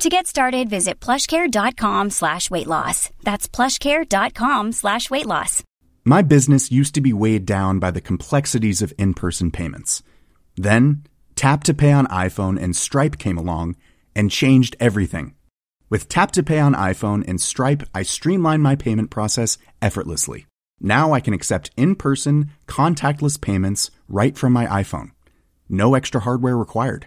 To get started, visit plushcare.com slash weight loss. That's plushcare.com slash weight loss. My business used to be weighed down by the complexities of in-person payments. Then, Tap to Pay on iPhone and Stripe came along and changed everything. With Tap to Pay on iPhone and Stripe, I streamlined my payment process effortlessly. Now I can accept in-person, contactless payments right from my iPhone. No extra hardware required.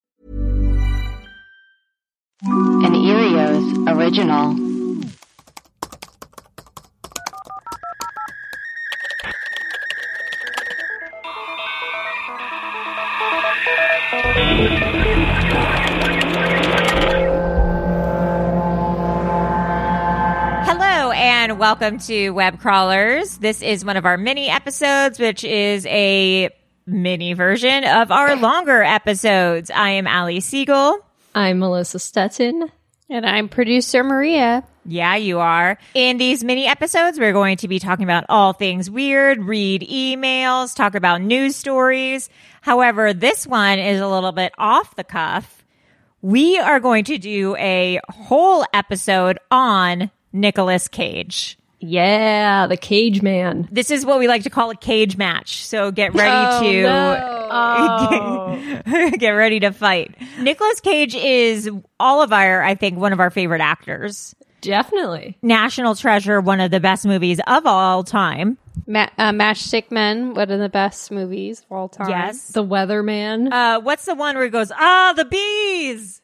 An Earios original. Hello and welcome to Web Crawlers. This is one of our mini episodes, which is a mini version of our longer episodes. I am Ali Siegel. I'm Melissa Stetson. And I'm producer Maria. Yeah, you are. In these mini episodes, we're going to be talking about all things weird, read emails, talk about news stories. However, this one is a little bit off the cuff. We are going to do a whole episode on Nicolas Cage. Yeah, the Cage Man. This is what we like to call a cage match. So get ready Oh, to no. get, get ready to fight. Nicolas Cage is all of our, I think, one of our favorite actors. Definitely. National Treasure, one of the best movies of all time. Ma- uh, Matchstick Men, one of the best movies of all time. Yes. The Weatherman. Uh, what's the one where he goes, ah, the bees?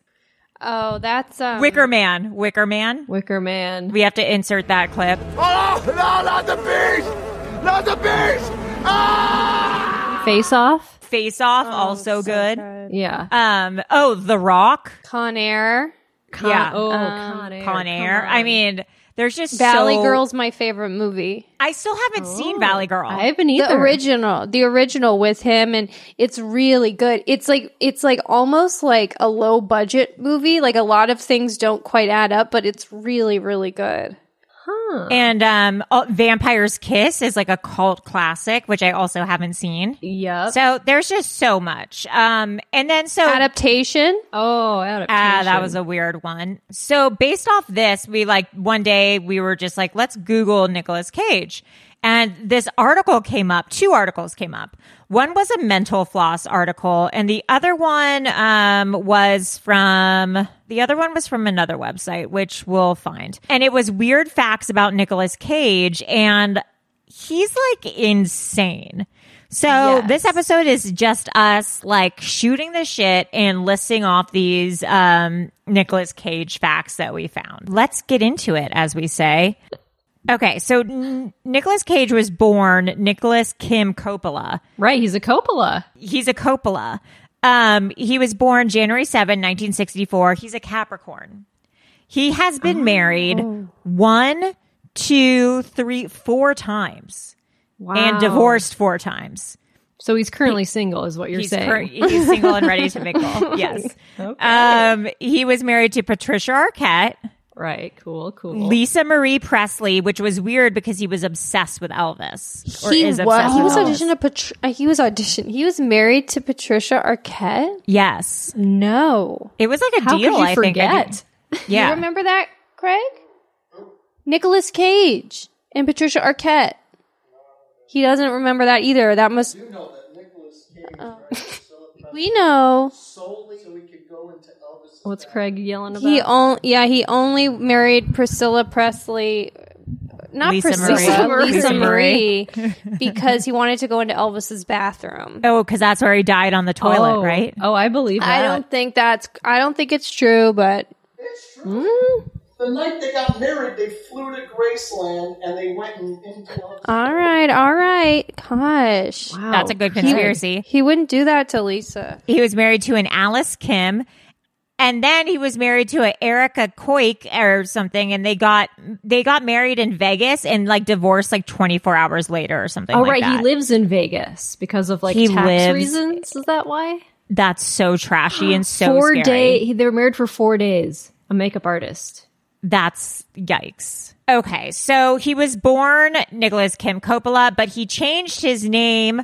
Oh, that's um, Wicker Man. Wicker Man. Wicker Man. We have to insert that clip. Oh no! Not the beast! Not the beast! Ah! Face Off. Face Off, Oh, also good. Yeah. Um, oh, The Rock. Con Air. Con, yeah. Oh, Um, Con Air. Con Air. I mean, there's just Valley so- Girl's my favorite movie. I still haven't seen oh. Valley Girl. I haven't either. The original, the original with him, and it's really good. It's like it's like almost like a low budget movie. Like a lot of things don't quite add up, but it's really, really good. Huh. And um, oh, Vampire's Kiss is like a cult classic, which I also haven't seen. Yep. So there's just so much. Um, and then so Adaptation. oh, adaptation. Ah, that was a weird one. So based off this, we like one day we were just like, let's Google Nicolas Cage. And this article came up, two articles came up. One was a mental floss article, and the other one um, was from the other one was from another website, which we'll find. And it was weird facts about Nicolas Cage, and he's like insane. So Yes. this episode is just us like shooting the shit and listing off these um Nicolas Cage facts that we found. Let's get into it as we say. Okay, so N- Nicolas Cage was born Nicholas Kim Coppola. right. He's a Coppola. He's a Coppola. Um he was born January 7, 1964. He's a Capricorn. He has been married one, two, three, four times Wow. and divorced four times. So he's currently single, is what you're he's, saying. cur- he's single and ready to mingle. Yes. Um, he was married to Patricia Arquette. Right. Cool. Cool. Lisa Marie Presley, which was weird because he was obsessed with Elvis. Or he is was. He was Elvis. auditioning. Patr- uh, he was audition. He was married to Patricia Arquette. Yes. No, It was like a How deal, could you I think. I forget? do- Yeah. you remember that, Craig? Nicholas Cage and Patricia Arquette. He doesn't remember that either. That must. Oh. we know What's Craig yelling about? he only. Yeah, he only married Priscilla Presley. Not Lisa Priscilla, Marie. Lisa Lisa Marie, because he wanted to go into Elvis's bathroom. Oh, because that's where he died on the toilet, oh, right? Oh, I believe that. I don't think that's. I don't think it's true, but it's true. Mm? The night they got married, they flew to Graceland and they went and into all right, all right. Gosh, Wow. That's a good conspiracy. he wouldn't do that to Lisa. He was married to an Alice Kim, and then he was married to a Erica Koike or something, and they got they got married in Vegas and like divorced like 24 hours later or something. Oh, like right. that. He lives in Vegas because of like He tax lives- reasons. Is that why? That's so trashy and so four scary. day. They were married for four days. A makeup artist. That's yikes. Okay, so he was born Nicholas Kim Coppola, but he changed his name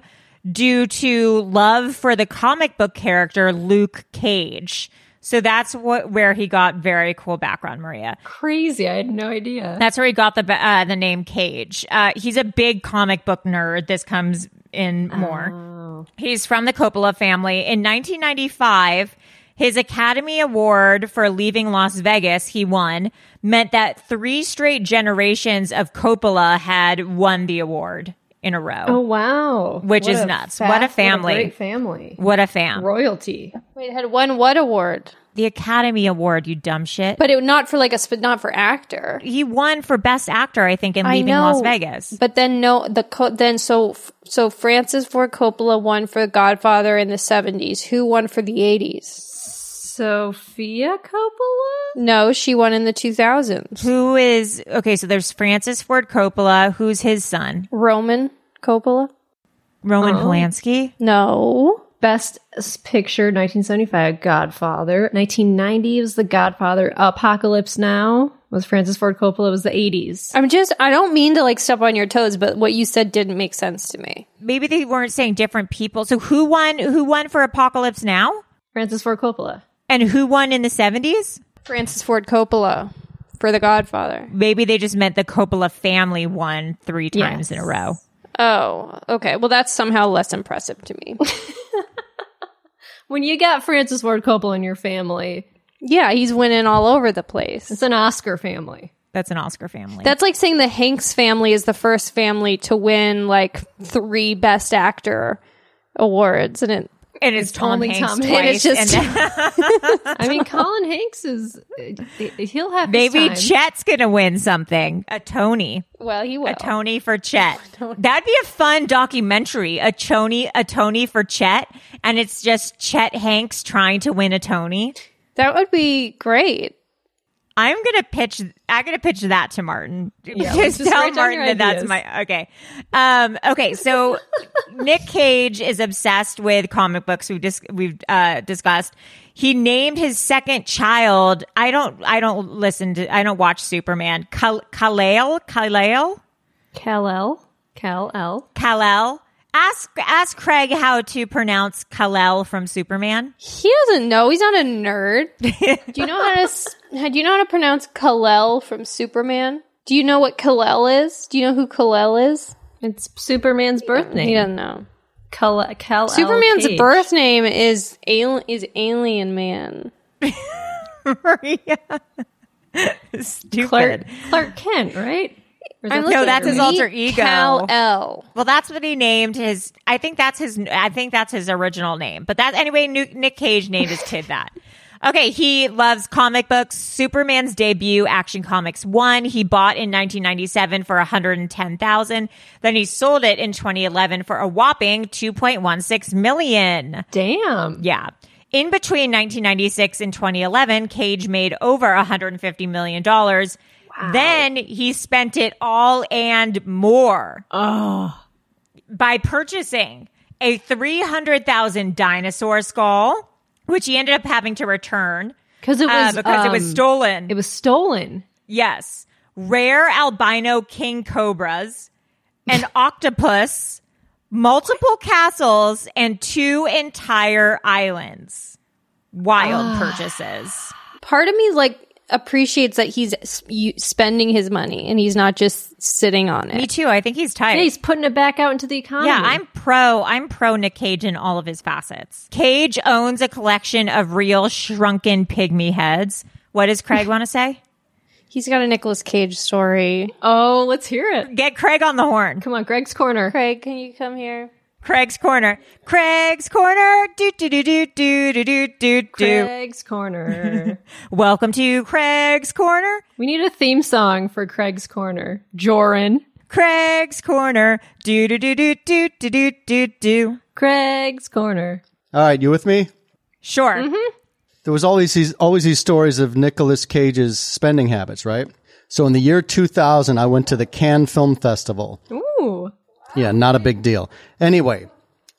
due to love for the comic book character Luke Cage. So that's what where he got very cool background, Maria. Crazy. I had no idea. That's where he got the uh, the name Cage. Uh, he's a big comic book nerd. This comes in more. He's from the Coppola family. In 1995, his Academy Award for leaving Las Vegas, he won, meant that three straight generations of Coppola had won the award in a row. Oh wow. Which What is nuts. fa- What a family. great family. What a fam. Royalty. Wait, it had won what award? The Academy Award, you dumb shit. But it not for like a sp- not for actor. he won for Best Actor, I think, in I Leaving know, Las Vegas. But then no, the co- then so so Francis Ford Coppola won for Godfather in the seventies. Who won for the eighties? Sofia Coppola. No, she won in the two thousands. Who is okay? So there's Francis Ford Coppola. Who's his son? Roman Coppola. Roman Polanski. No, Best Picture 1975 Godfather. 1990 was The Godfather. Apocalypse Now was Francis Ford Coppola. It was the 80s. I'm just. I don't mean to like step on your toes, but what you said didn't make sense to me. Maybe they weren't saying different people. So who won? Who won for Apocalypse Now? Francis Ford Coppola. And who won in the seventies? Francis Ford Coppola for The Godfather. Maybe they just meant the Coppola family won three times in a row. Oh, okay. Well, that's somehow less impressive to me. When you got Francis Ford Coppola in your family, yeah, he's winning all over the place. it's an Oscar family. That's an Oscar family. That's like saying the Hanks family is the first family to win like three Best Actor awards, and it and it's Tom only Hanks Tom twice. Hanks. And it's just- I mean, Colin Hanks is, uh, he'll have maybe. Chet's gonna win something. A Tony. well, he will. A Tony for Chet. That'd be a fun documentary. A Tony, a Tony for Chet, and it's just Chet Hanks trying to win a Tony. That would be great. I'm gonna pitch. I'm gonna pitch that to Martin. Yeah, just just tell Martin that that's my okay. Um, okay, so Nick Cage is obsessed with comic books. We've dis- we've uh, discussed. He named his second child. I don't. I don't listen to. I don't watch Superman. Kal- Kal-El. Kal-El. Kal-El. Kal-El. Kal-El. Ask ask Craig how to pronounce Kal-El from Superman. He doesn't know. He's not a nerd. do you know how to? S- Do you know how to pronounce Kal-El from Superman? Do you know what Kal-El is? Do you know who Kal-El is? It's Superman's birth name. He doesn't know. Kal- Kal-El Superman's Cage. birth name is alien is Alien Man. Maria. Stupid. Clark, Clark Kent, right? Or I'm that- looking that's his alter ego. Kal-El. Well, that's what he named his. I think that's his. I think that's his original name. But that anyway. Nu- Nick Cage named his kid that. Okay, he loves comic books. Superman's debut, Action Comics one, he bought in 1997 for 110,000. Then he sold it in 2011 for a whopping 2.16 million. Damn. Yeah. In between 1996 and 2011, Cage made over $150 million. Then he spent it all and more Oh. by purchasing a 300,000 dinosaur skull, which he ended up having to return Because it uh, was because it was um, stolen. It was stolen. Yes. Rare albino king cobras, an octopus, multiple castles, and two entire islands. Wild purchases. Part of me like appreciates that he's spending his money and he's not just sitting on it. Me too. I think he's tight. Yeah, he's putting it back out into the economy. Yeah, I'm pro. I'm pro Nick Cage in all of his facets. Cage owns a collection of real shrunken pygmy heads. What does Craig want to say? He's got a Nicolas Cage story. Oh, let's hear it. Get Craig on the horn. Come on, Greg's corner. Craig, can you come here? Craig's corner. Craig's corner. Do do do do do do do do do. Craig's corner. Welcome to Craig's corner. we need a theme song for Craig's corner. Joran. Craig's corner. Do do do do do do do do do. Craig's corner. All right, you with me? Sure. There was always these always these stories of Nicolas Cage's spending habits, right? So in the year 2000, I went to the Cannes Film Festival. Ooh. Yeah, not a big deal. Anyway,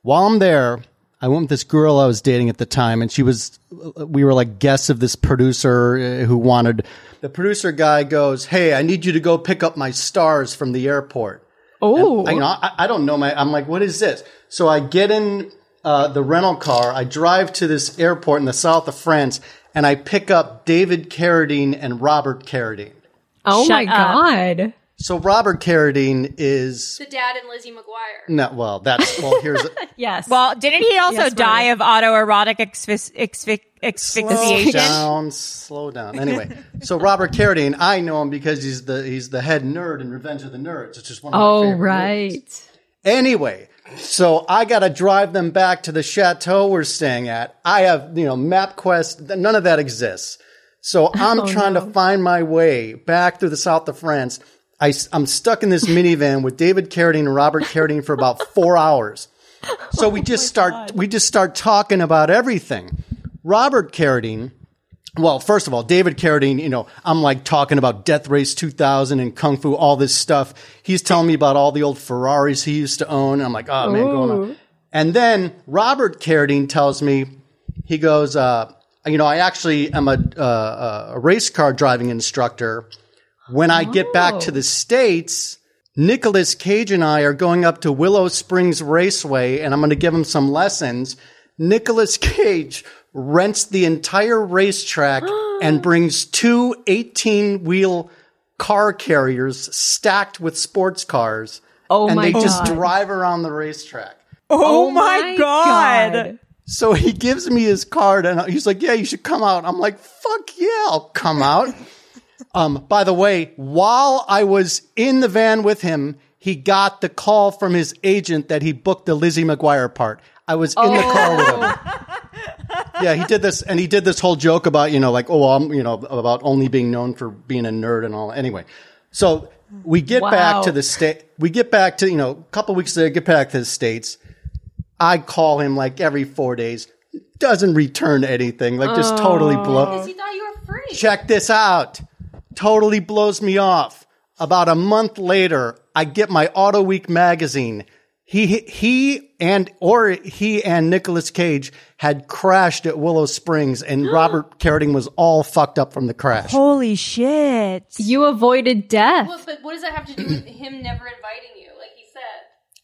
while I'm there, I went with this girl I was dating at the time, and she was, we were like guests of this producer uh, who wanted, the producer guy goes, Hey, I need you to go pick up my stars from the airport. Oh. I, you know, I, I don't know my, I'm like, what is this? So I get in uh, the rental car, I drive to this airport in the south of France, and I pick up David Carradine and Robert Carradine. Oh Shut my up. god. So Robert Carradine is, The dad and Lizzie McGuire. no, well, that's, well, here's, Yes. Well, didn't he also Yes, die Ryan. of autoerotic asphy- asphy- slow asphyxiation? down, slow down. Anyway, so Robert Carradine, I know him because he's the he's the head nerd in Revenge of the Nerds. It's just one of my oh, favorite movies. right. Anyway, so I got to drive them back to the chateau we're staying at. I have you know MapQuest. None of that exists. So I'm Oh, trying to find my way back through the south of France. I, am stuck in this minivan with David Carradine and Robert Carradine for about four hours. So we just start we just start talking about everything. Robert Carradine, well, first of all, David Carradine, you know, I'm like talking about Death Race 2000 and Kung Fu, all this stuff. He's telling me about all the old Ferraris he used to own. I'm like, oh man, going on. And then Robert Carradine tells me, he goes, uh, you know, I actually am a, uh, a race car driving instructor. When I get back to oh. the States, Nicolas Cage and I are going up to Willow Springs Raceway and I'm going to give him some lessons. Nicolas Cage rents the entire racetrack and brings two 18 wheel car carriers stacked with sports cars. Oh and my they just drive around the racetrack. Oh, oh my god. So he gives me his card and he's like, yeah, you should come out. I'm like, fuck yeah, I'll come out. um, by the way, while I was in the van with him, he got the call from his agent that he booked the Lizzie McGuire part. I was in the car with him. yeah, he did this and he did this whole joke about, you know, like, oh, I'm, you know, about only being known for being a nerd and all. Anyway, so we get Wow. back to the state. We get back to, you know, a couple weeks later, get back to the States. I call him like every four days. Doesn't return anything. Like just totally blow. He thought you were free. Check this out. Totally blows me off. About a month later, I get my Auto Week magazine. He he and or he and Nicolas Cage had crashed at Willow Springs, and Robert Carradine was all fucked up from the crash. Holy shit. You avoided death. Well, but what does that have to do with him never inviting you, like he said?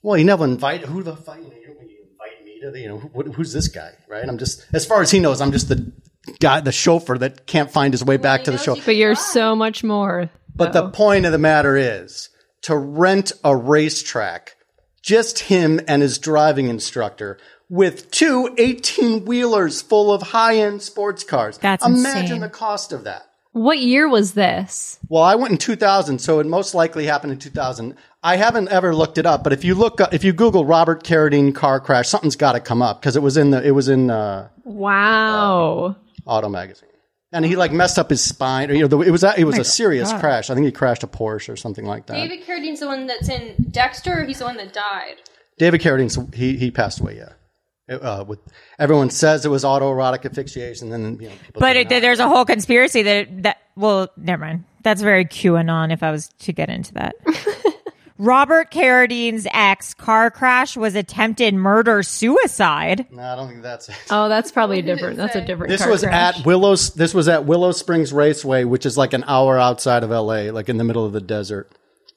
Well, he never invited. Who the fuck? You, know, you you invite me to the, you know, who, who's this guy, right? I'm just, as far as he knows, I'm just the guy, the chauffeur that can't find his way back to the show. But you're so much more. But the point of the matter is to rent a racetrack, just him and his driving instructor with two 18 wheelers full of high end sports cars. That's Imagine insane. the cost of that. What year was this? Well, I went in 2000, so it most likely happened in 2000. I haven't ever looked it up, but if you look, up, if you Google Robert Carradine car crash, something's got to come up because it was in the, it was in uh, Wow. Auto Magazine, and he like messed up his spine. Or, you know, the, it was a, it was a serious crash. I think he crashed a Porsche or something like that. David Carradine's the one that's in Dexter, or he's the one that died? David Carradine, he he passed away. Yeah, uh, with everyone says it was autoerotic asphyxiation, and then you know, people But it, there's a whole conspiracy that that well, never mind. That's very QAnon. If I was to get into that, Robert Carradine's ex car crash was attempted murder suicide. No, I don't think that's it. Oh, that's probably a different. That's a different. This car was crash. at Willows. This was at Willow Springs Raceway, which is like an hour outside of LA, like in the middle of the desert.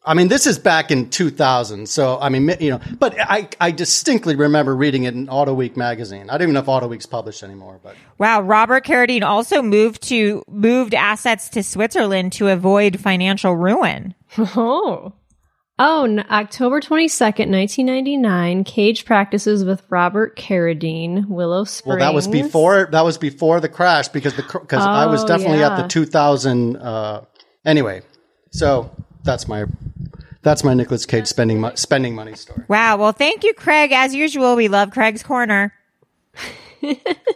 I mean, this is back in 2000. So, I mean, you know, but I, I distinctly remember reading it in Auto Week magazine. I don't even know if Auto Week's published anymore, but Wow, Robert Carradine also moved to moved assets to Switzerland to avoid financial ruin. Oh. Oh, n- October 22nd, 1999, Cage practices with Robert Carradine, Willow Springs. well, that was before, that was before the crash because the, because I was Oh, definitely at the 2000, uh, anyway. So that's my, that's my Nicolas Cage spending, mo- spending money story. Wow, well thank you Craig as usual. We love Craig's corner.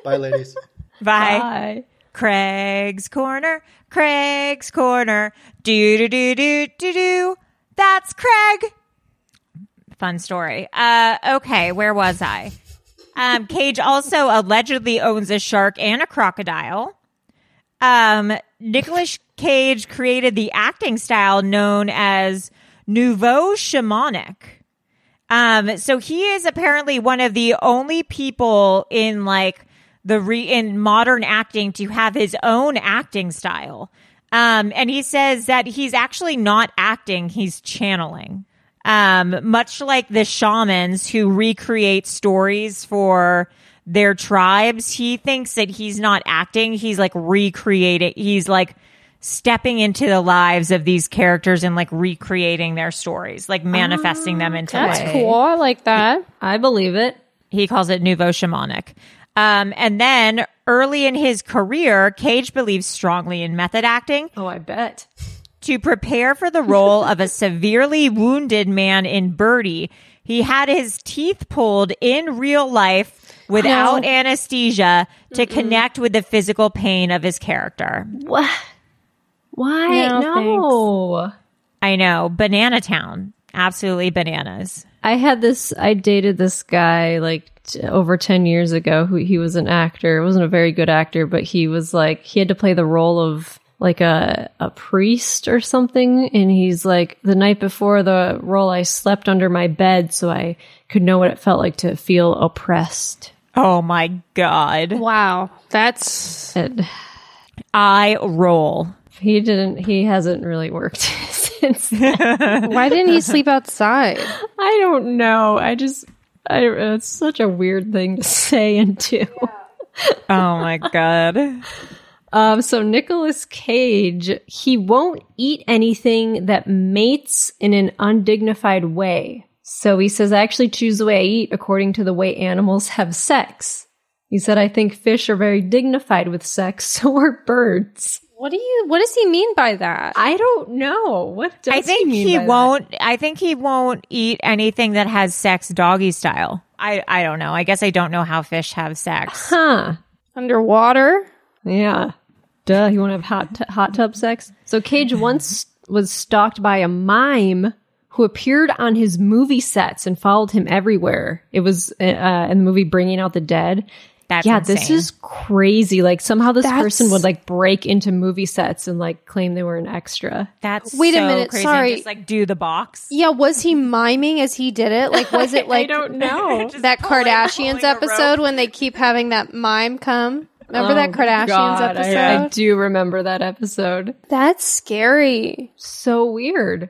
Bye, ladies. Bye. Bye. Craig's corner. Craig's corner. Do do do do do do. That's Craig. Fun story. Uh okay, where was I? Um Cage also allegedly owns a shark and a crocodile. Um Nicholas Cage created the acting style known as Nouveau Shamanic. Um, so he is apparently one of the only people in like the re in modern acting to have his own acting style. Um, and he says that he's actually not acting, he's channeling. Um, much like the shamans who recreate stories for their tribes, he thinks that he's not acting, he's like recreating, he's like stepping into the lives of these characters and like recreating their stories, like manifesting them into That's life. cool. I like that. I believe it. He calls it nouveau shamanic. Um, and then early in his career, Cage believes strongly in method acting Oh, I bet. to prepare for the role of a severely wounded man in Birdy. He had his teeth pulled in real life without No. anesthesia to connect with the physical pain of his character. What? Why? No, No. I know, Banana Town. Absolutely bananas. I had this. I dated this guy like t- over ten years ago. Who he was an actor. wasn't a very good actor, but he was like he had to play the role of like a a priest or something. And he's like the night before the role, I slept under my bed so I could know what it felt like to feel oppressed. Oh my God. Wow. That's And I roll. he didn't. He hasn't really worked since. why didn't he sleep outside? I don't know. I just. I, it's such a weird thing to say and do. Oh my God. Um, so Nicolas Cage, he won't eat anything that mates in an undignified way. So he says, I actually choose the way I eat according to the way animals have sex. He said, I think fish are very dignified with sex, so are birds. What do you what does he mean by that? I don't know. What does I think he, he, mean by that? won't. I think he won't eat anything that has sex doggy style. I I don't know. I guess I don't know how fish have sex. Huh. Underwater? Yeah. Duh, you want to have hot, t- hot tub sex? So Cage once was stalked by a mime who appeared on his movie sets and followed him everywhere. It was uh, in the movie Bringing Out the Dead. That's yeah, this is crazy. Like somehow this That's- person would like break into movie sets and like claim they were an extra. That's Wait a so minute, Crazy. sorry. Just like do the box. Yeah, was he miming as he did it? Like was it like I don't know. that pulling- Kardashians pulling episode when they keep having that mime come? Remember oh that Oh, Kardashians God, I- episode? I do remember that episode. That's scary. So weird.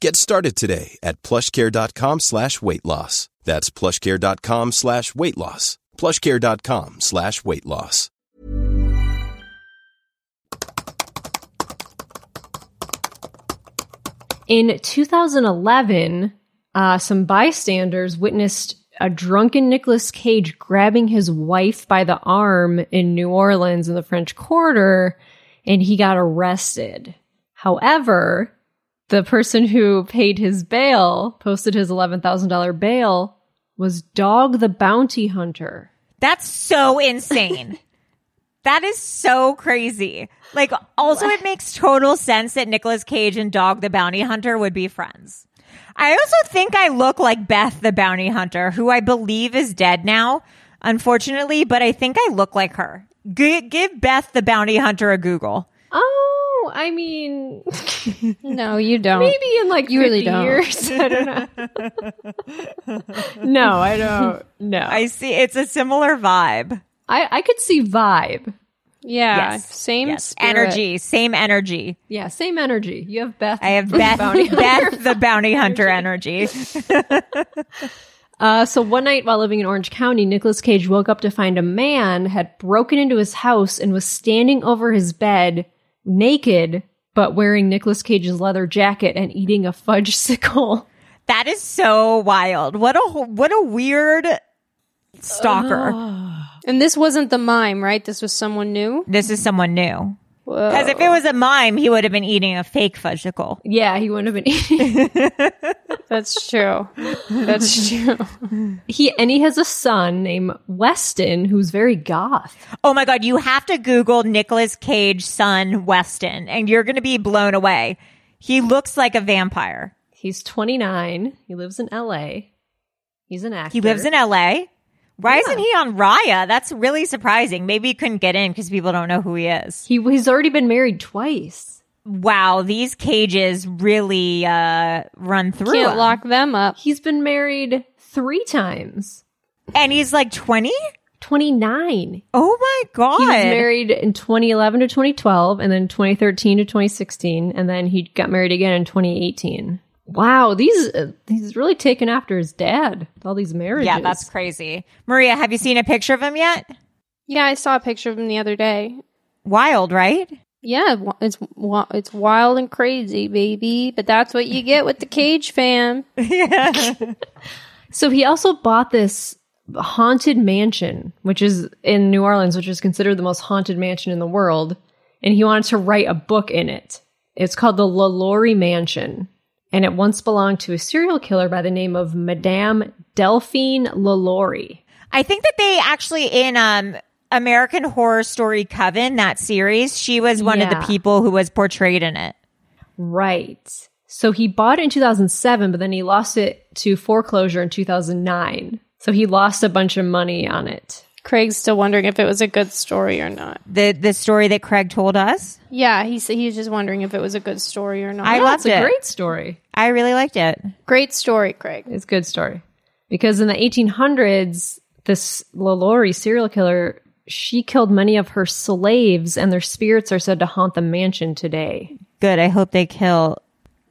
Get started today at plushcare.com slash weight loss. That's plushcare.com slash weight loss. plushcare.com slash weight loss. In 2011, uh, some bystanders witnessed a drunken Nicolas Cage grabbing his wife by the arm in New Orleans in the French Quarter, and he got arrested. However, the person who paid his bail, posted his $11,000 bail, was Dog the Bounty Hunter. That's so insane. that is so crazy. Like, also, it makes total sense that Nicolas Cage and Dog the Bounty Hunter would be friends. I also think I look like Beth the Bounty Hunter, who I believe is dead now, unfortunately, but I think I look like her. G- give Beth the Bounty Hunter a Google. Oh, I mean, No, you don't. maybe in like You 50 really don't. years. I don't know. no, I don't. No. I see. It's a similar vibe. I, I could see vibe. Yeah, Yes. same Yes. Energy. Same energy. Yeah, same energy. You have Beth. I have the Beth, Bounty Beth the Bounty Hunter energy. Uh, so one night while living in Orange County, Nicolas Cage woke up to find a man had broken into his house and was standing over his bed naked, but wearing Nicolas Cage's leather jacket and eating a fudge sickle. That is so wild. What a what a weird stalker. And this wasn't the mime, right? This was someone new. This is someone new. Whoa. Because if it was a mime, he would have been eating a fake fudgicle. Yeah, he wouldn't have been eating. That's true. That's true. he and he has a son named Weston who's very goth. Oh my god, you have to Google Nicolas Cage son Weston, and you're gonna be blown away. He looks like a vampire. He's 29. He lives in LA. He's an actor. He lives in LA. Why isn't he on Raya? That's really surprising. Maybe he couldn't get in because people don't know who he is. He he's already been married twice. Wow, these cages really uh, run through Can't him. lock them up. He's been married three times. and he's like 20? 29. Oh my god. He was married in 2011 to 2012 and then 2013 to 2016 and then he got married again in 2018. Wow, these uh, he's really taken after his dad. All these marriages. Yeah, that's crazy. Maria, have you seen a picture of him yet? Yeah, I saw a picture of him the other day. Wild, right? Yeah, it's it's wild and crazy, baby. But that's what you get with the Cage fan. So he also bought this haunted mansion, which is in New Orleans, which is considered the most haunted mansion in the world, and he wanted to write a book in it. It's called the LaLaurie Mansion, and it once belonged to a serial killer by the name of Madame Delphine LaLaurie. I think that they actually in um American Horror Story Coven, that series, she was one of the people who was portrayed in it. Right. So he bought it in 2007, but then he lost it to foreclosure in 2009. So he lost a bunch of money on it. Craig's still wondering if it was a good story or not. The the story that Craig told us. Yeah, he's he's just wondering if it was a good story or not. I Yeah, loved it's a it. great story. I really liked it. Great story, Craig. It's a good story. Because in the 1800s, this LaLaurie serial killer, she killed many of her slaves, and their spirits are said to haunt the mansion today. Good. I hope they kill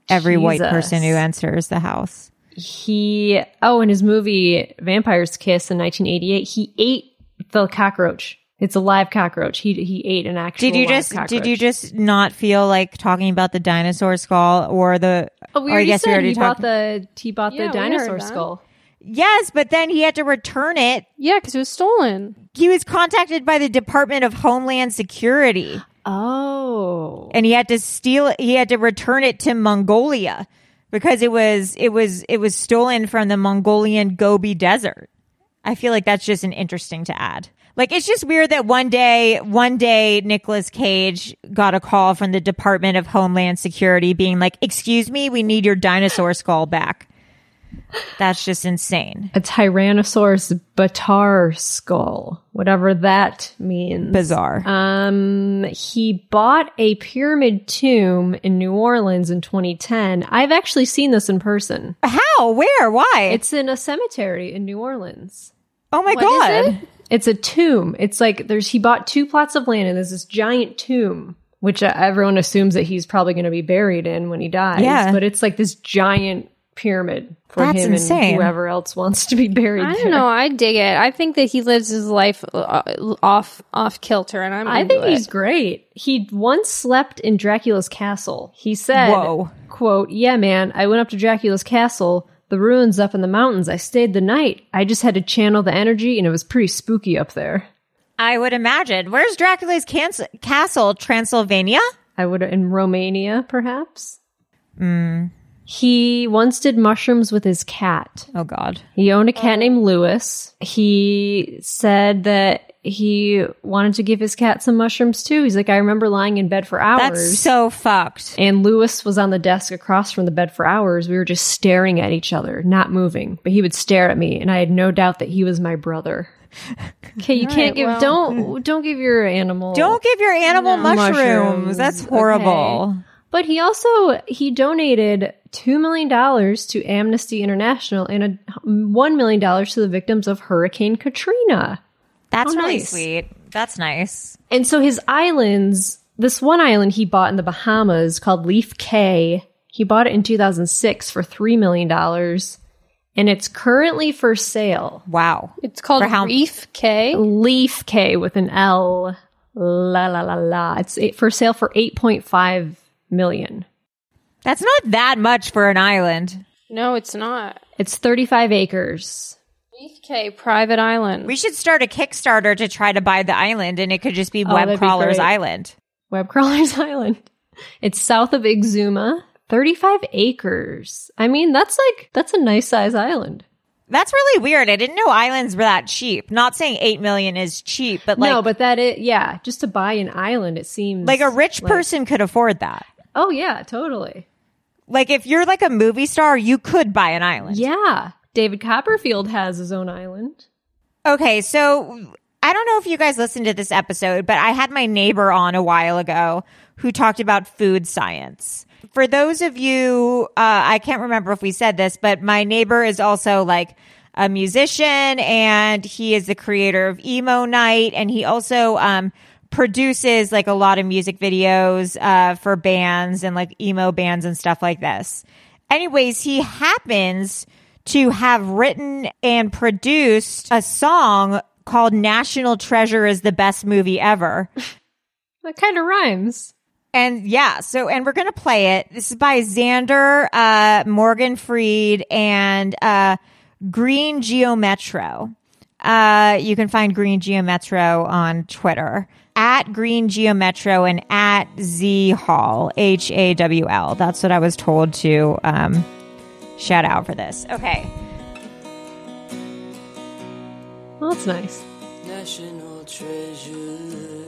every white person who enters the house. He, oh, in his movie Vampire's Kiss in 1988, he ate the cockroach. It's a live cockroach. He he ate an actual. Did you live just cockroach. did you just not feel like talking about the dinosaur skull or the Oh, we or I already guess said we already he talked bought the he bought Yeah, the we heard dinosaur that. skull. Yes, but then he had to return it. Yeah, because it was stolen. He was contacted by the Department of Homeland Security. Oh. And he had to steal it. He had to return it to Mongolia because it was it was it was stolen from the Mongolian Gobi Desert. I feel like that's just an interesting to add. Like it's just weird that one day, one day, Nicolas Cage got a call from the Department of Homeland Security being like, "Excuse me, we need your dinosaur skull back." That's just insane. A Tyrannosaurus batar skull, whatever that means. Bizarre. Um, he bought a pyramid tomb in New Orleans in 2010. I've actually seen this in person. How? Where? Why? It's in a cemetery in New Orleans. Oh my What is god. it? It's a tomb. It's like there's he bought two plots of land and there's this giant tomb, which uh, everyone assumes that he's probably going to be buried in when he dies. Yeah. but it's like this giant pyramid for That's him insane. and whoever else wants to be buried. I don't know. I dig it. I think that he lives his life uh, off off kilter, and I'm. I into think it. he's great. He once slept in Dracula's castle. He said, Whoa. quote, Yeah, man, I went up to Dracula's castle, the ruins up in the mountains. I stayed the night. I just had to channel the energy, and it was pretty spooky up there. I would imagine. Where's Dracula's castle? Transylvania? I would, in Romania, perhaps. Mm. He once did mushrooms with his cat. Oh God. He owned a cat named Lewis. He said that he wanted to give his cat some mushrooms too. He's like, I remember lying in bed for hours. That's so fucked. And Lewis was on the desk across from the bed for hours. We were just staring at each other, not moving. But he would stare at me, and I had no doubt that he was my brother. Okay, you All can't right, give well- don't don't give your animal Don't give your animal No. mushrooms. Mushrooms, That's okay. Horrible. But he also he donated two million dollars to Amnesty International and a one million dollars to the victims of Hurricane Katrina. That's How really nice. sweet. That's nice. And so his islands, this one island he bought in the Bahamas called Leaf Cay, he bought it in 2006 for $3 million. And it's currently for sale. Wow. It's called For how- Reef K. Leaf K with an L. La la la la. It's for sale for 8.5 million. That's not that much for an island. No, it's not. It's 35 acres. Reef K, private island. We should start a Kickstarter to try to buy the island, and it could just be Oh, Web that'd be Crawler's. Island. Web Crawler's Island. It's south of Exuma. 35 acres. I mean, that's like, that's a nice size island. That's really weird. I didn't know islands were that cheap. Not saying eight million is cheap, but like no, but that it, yeah, just to buy an island, it seems like a rich like- person could afford that. Oh yeah, totally. Like if you're like a movie star, you could buy an island. Yeah, David Copperfield has his own island. Okay, so I don't know if you guys listened to this episode, but I had my neighbor on a while ago who talked about food science. For those of you, uh, I can't remember if we said this, but my neighbor is also like a musician and he is the creator of Emo Night and he also um, produces like a lot of music videos uh, for bands and like emo bands and stuff like this. Anyways, he happens to have written and produced a song called National Treasure is the best movie ever. That kind of rhymes. And yeah, so, and we're going to play it. This is by Xander, uh, Morgan Freed and, uh, Green Geometro. Uh, you can find Green Geometro on Twitter at Green Geo Metro and at Z Hall, H A W L. That's what I was told to, um, shout out for this. Okay. Well, that's nice. National treasure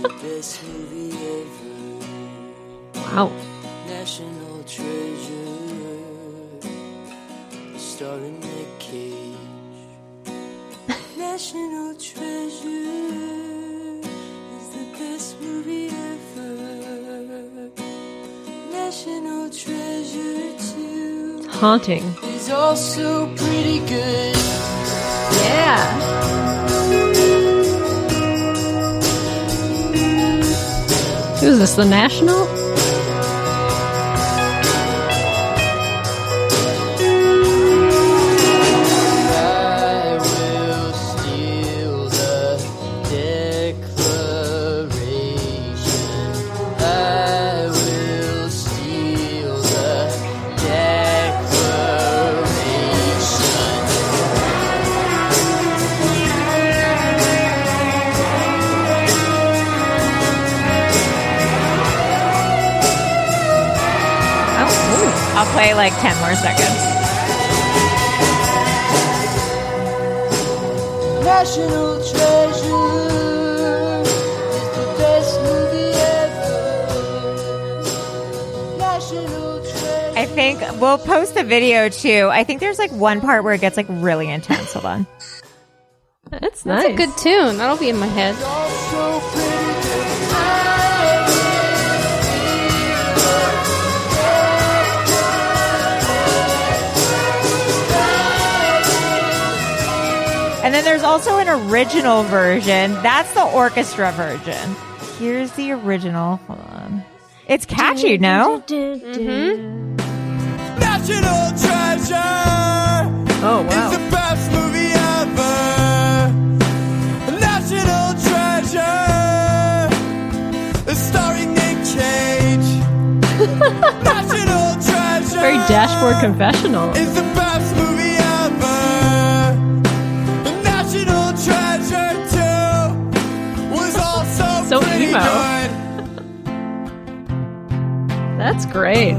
the best movie ever. Wow. National treasure, starring Nick Cage. National treasure is the best movie ever. National treasure too Haunting. is also pretty good. Yeah. Who's this? The National? Like 10 more seconds. National treasure is the best movie ever. National treasure. I think we'll post a video too. I think there's like one part where it gets like really intense. Hold on. That's That's a good tune. That'll be in my head. Then there's also an original version. That's the orchestra version. Here's the original. Hold on. It's catchy, no? Mm-hmm. National treasure. Oh, wow. Is the best movie ever. National treasure. Starring Nick Cage. National treasure. Very dashboard confessional. Is the best movie So pretty emo. good. That's great.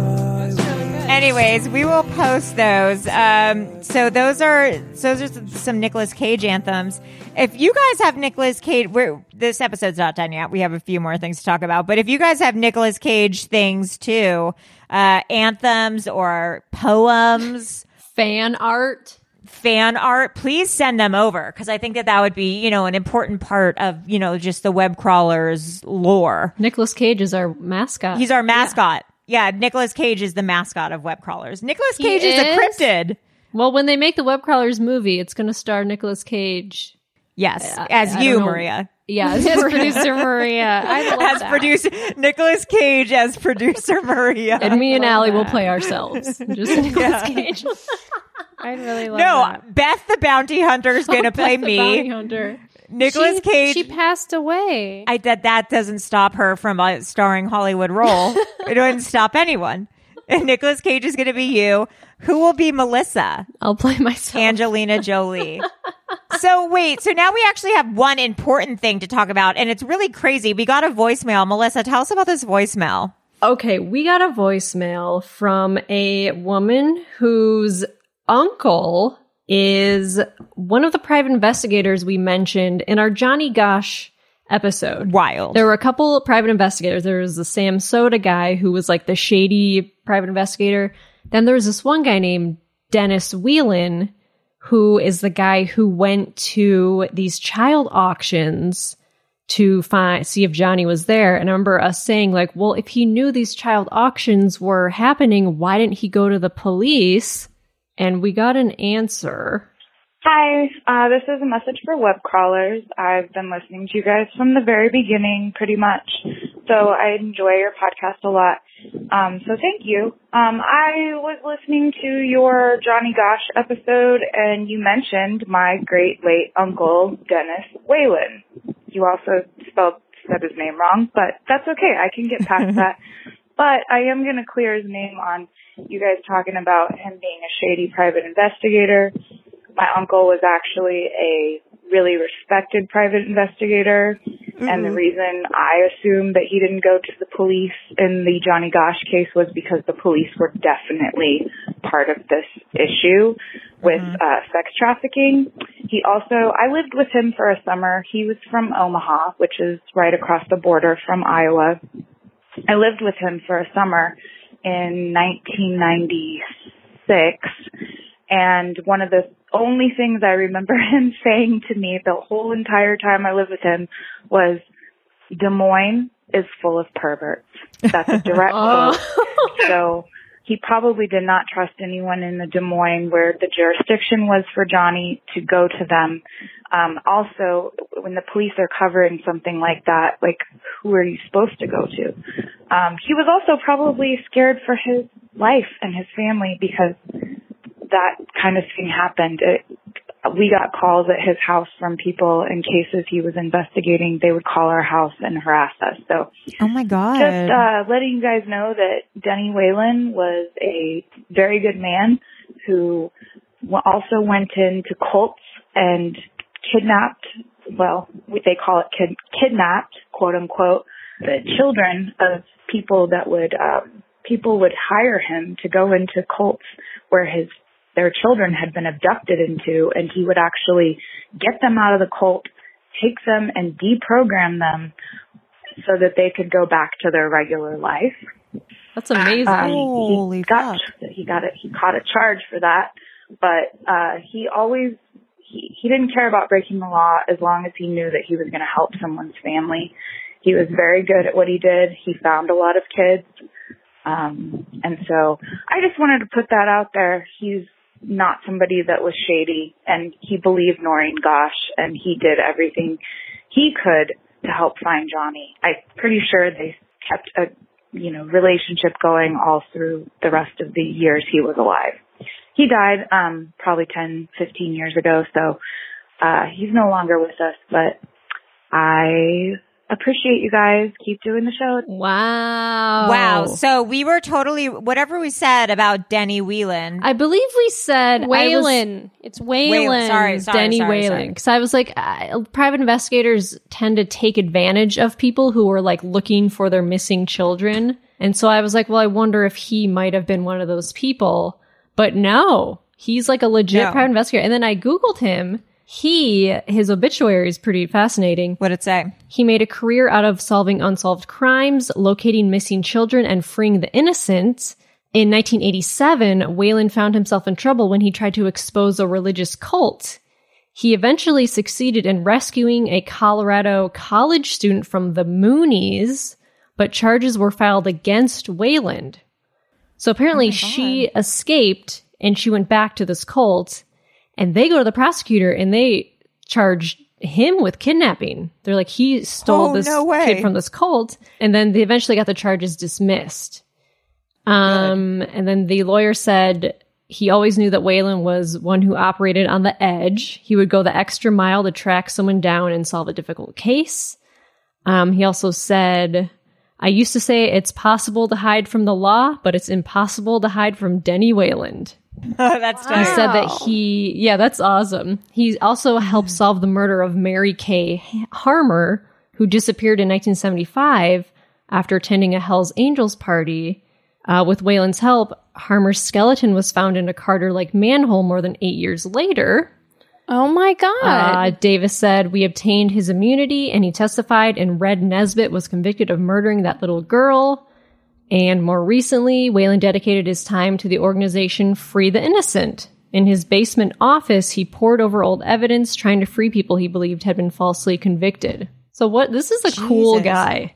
Anyways, we will post those. Um, so those are those are some- some Nicolas Cage anthems. If you guys have Nicolas Cage, we're, this episode's not done yet. We have a few more things to talk about. But if you guys have Nicolas Cage things too, uh, anthems or poems, Fan art. Fan art, please send them over because I think that that would be you know an important part of you know just the web crawlers lore. Nicholas Cage is our mascot. He's our mascot. Yeah, Nicholas Cage is the mascot of web crawlers. Nicholas Cage is? a cryptid. well, when they make the Web Crawlers movie, it's going to star Nicholas Cage. Yes, uh, I- as I you, don't. Maria. Yeah, as As producer Maria. I love As that. producer Nicholas Cage as producer Maria. and me and Allie will play ourselves. Just Nicolas Cage. I really love no, that. Beth the bounty hunter is oh, going to play Beth the Bounty me. Hunter. Nicolas she, Cage. She passed away. I that that doesn't stop her from a starring Hollywood role. it doesn't stop anyone. And Nicolas Cage is going to be you. Who will be Melissa? I'll play myself. Angelina Jolie. so wait, so now we actually have one important thing to talk about, and it's really crazy. We got a voicemail. Melissa, tell us about this voicemail. Okay, we got a voicemail from a woman whose uncle is one of the private investigators we mentioned in our Johnny Gosch episode. Wild. There were a couple of private investigators. There was the Sam Soda guy who was like the shady private investigator. Then there was this one guy named Dennis Whelan who is the guy who went to these child auctions to find see if Johnny was there. And I remember us saying like, well, if he knew these child auctions were happening, why didn't he go to the police? And we got an answer. Hi, uh, this is a message for web crawlers. I've been listening to you guys from the very beginning, pretty much. So I enjoy your podcast a lot. Um, so thank you. Um, I was listening to your Johnny Gosch episode, and you mentioned my great late uncle Dennis Whalen. You also spelled said his name wrong, but that's okay. I can get past that. But I am going to clear his name on you guys talking about him being a shady private investigator. My uncle was actually a really respected private investigator. And the reason I assumed that he didn't go to the police in the Johnny Gosch case was because the police were definitely part of this issue with uh, sex trafficking. He also, I lived with him for a summer. He was from Omaha, which is right across the border from Iowa. I lived with him for a summer in 1996 and one of the only things I remember him saying to me the whole entire time I lived with him was Des Moines is full of perverts. That's a direct quote. So he probably did not trust anyone in the Des Moines where the jurisdiction was for Johnny to go to them. Um, also, when the police are covering something like that, like who are you supposed to go to? Um, he was also probably scared for his life and his family because that kind of thing happened. It, we got calls at his house from people in cases he was investigating. They would call our house and harass us. So Oh my god. just uh, letting you guys know that Denny Whalen was a very good man who also went into cults and kidnapped, well, they call it kid- kidnapped, quote unquote, the children of people that would um, people would hire him to go into cults where his their children had been abducted into and he would actually get them out of the cult, take them and deprogram them so that they could go back to their regular life. That's amazing. Um, he got he got it. He caught a charge for that, but uh, he always he he didn't care about breaking the law as long as he knew that he was going to help someone's family. He was very good at what he did. He found a lot of kids, um, and so I just wanted to put that out there. He's not somebody that was shady, and he believed Noreen Gosch, and he did everything he could to help find Johnny. I'm pretty sure they kept a you know relationship going all through the rest of the years he was alive. He died um probably 10, 15 years ago, so uh he's no longer with us, but I appreciate you guys. Keep doing the show. Wow. Wow. So we were totally whatever we said about Denny Whelan. I believe we said I was- Whalen. It's Whalen. Sorry, sorry, Denny sorry, Whaling. sorry. Because I was like, uh, private investigators tend to take advantage of people who are like looking for their missing children. And so I was like, well, I wonder if he might have been one of those people. But no, he's like a legit No. private investigator. And then I Googled him. He, his obituary is pretty fascinating. What'd it say? He made a career out of solving unsolved crimes, locating missing children, and freeing the innocent. In 1987, Whalen found himself in trouble when he tried to expose a religious cult. He eventually succeeded in rescuing a Colorado college student from the Moonies, but charges were filed against Wayland. So apparently oh she escaped and she went back to this cult and they go to the prosecutor and they charge him with kidnapping. They're like, he stole Oh, this no kid from this cult. And then they eventually got the charges dismissed. Um, and then the lawyer said he always knew that Whalen was one who operated on the edge. He would go the extra mile to track someone down and solve a difficult case. Um, he also said, I used to say it's possible to hide from the law, but it's impossible to hide from Denny Wayland. That's He said that he, yeah, that's awesome. He also helped solve the murder of Mary Kay Harmer, who disappeared in 1975 after attending a Hell's Angels party. Uh, with Wayland's help, Harmer's skeleton was found in a Carter Lake manhole more than eight years later. Oh my god. Uh, Davis said, We obtained his immunity and he testified, and Red Nesbitt was convicted of murdering that little girl. And more recently, Whalen dedicated his time to the organization Free the Innocent. In his basement office, he pored over old evidence, trying to free people he believed had been falsely convicted. So, what? This is a cool guy.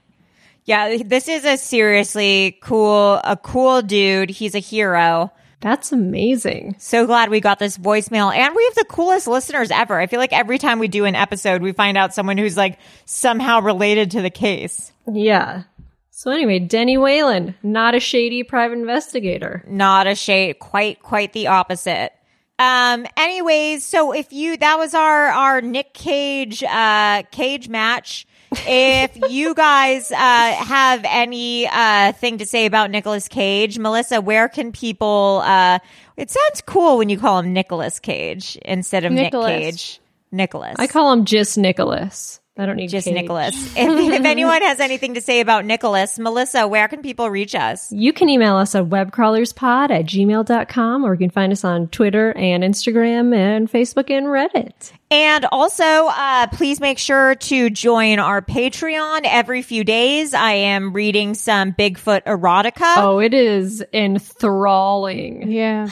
Yeah, this is a seriously cool, a cool dude. He's a hero. That's amazing. So glad we got this voicemail and we have the coolest listeners ever. I feel like every time we do an episode, we find out someone who's like somehow related to the case. Yeah. So, anyway, Denny Whalen, not a shady private investigator. Not a shade, quite, quite the opposite. Um, anyways, so if you, that was our, our Nick Cage, uh, cage match. If you guys, uh, have any, uh, thing to say about Nicolas Cage, Melissa, where can people, uh, it sounds cool when you call him Nicolas Cage instead of Nicholas. Nick Cage. Nicholas. I call him just Nicholas. I don't need just Cage. Nicholas. If, if anyone has anything to say about Nicholas, Melissa, where can people reach us? You can email us at webcrawlerspod at gmail.com or you can find us on Twitter and Instagram and Facebook and Reddit. And also, uh, please make sure to join our Patreon every few days. I am reading some Bigfoot erotica. Oh, it is enthralling. Yeah.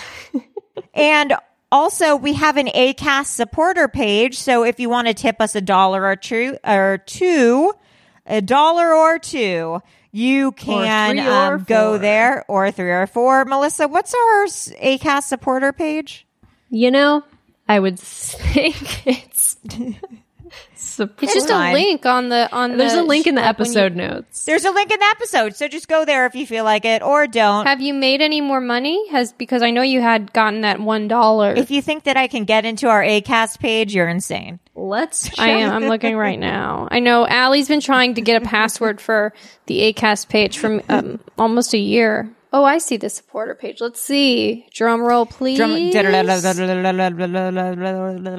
And also, we have an ACAST supporter page. So if you want to tip us a dollar or two, or two, a dollar or two, you can three or um, go there or three or four. Melissa, what's our s- ACAST supporter page? You know, I would think it's. It's just a link on the on There's the a link in the like when you- episode notes. There's a link in the episode, so just go there if you feel like it, or don't. Have you made any more money? Has because I know you had gotten that one dollar. If you think that I can get into our ACAST page, you're insane. Let's I am. I'm looking right now. I know Allie's been trying to get a password for the Acast page from um, almost a year. Oh, I see the supporter page. Let's see. Drum roll, please.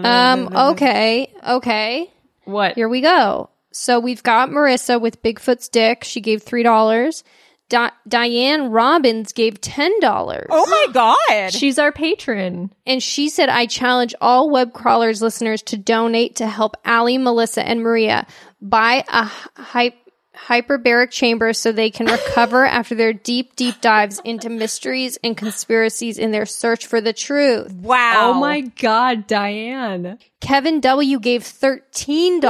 Um. Okay. Okay. What? Here we go. So we've got Marissa with Bigfoot's dick. She gave three dollars. Di- Diane Robbins gave $10. Oh my God. She's our patron. And she said, I challenge all web crawlers listeners to donate to help Ali, Melissa, and Maria buy a hy- hyperbaric chamber so they can recover after their deep, deep dives into mysteries and conspiracies in their search for the truth. Wow. Oh my God, Diane. Kevin W. gave $13.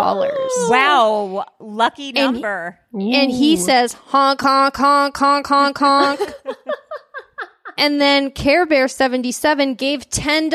Wow. Lucky number. And he says, honk, honk, honk, honk, honk, honk. and then Care Bear 77 gave $10.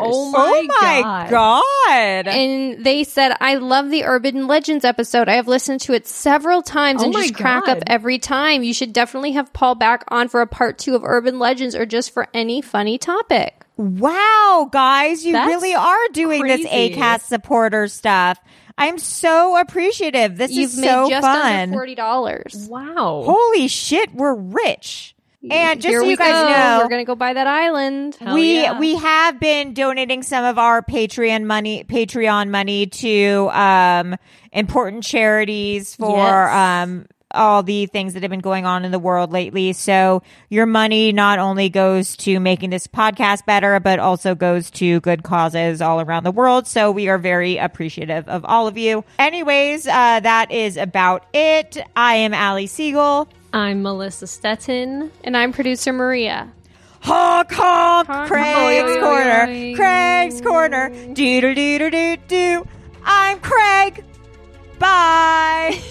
Oh my, oh my God. God. And they said, I love the Urban Legends episode. I have listened to it several times Oh and my just crack up every time. You should definitely have Paul back on for a part two of Urban Legends or just for any funny topic. Wow, guys, you That's really are doing this crazy. ACAST supporter stuff. I'm so appreciative. This You've is made so just fun. under $40. Wow. Holy shit, we're rich. And just Here so you guys go. know, We're going to go buy that island. we yeah. we have been donating some of our Patreon money Patreon money to um important charities for Yes. um all the things that have been going on in the world lately. So your money not only goes to making this podcast better, but also goes to good causes all around the world. So we are very appreciative of all of you. Anyways, uh, that is about it. I am Ali Siegel. I'm Melissa Stettin. And I'm producer Maria. Honk honk, Honk, Craig's honk. corner. Craig's corner, doo doo doo doo doo doo. I'm Craig. Bye.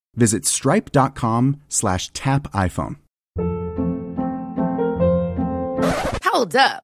visit stripe.com slash tap iPhone. Hold up.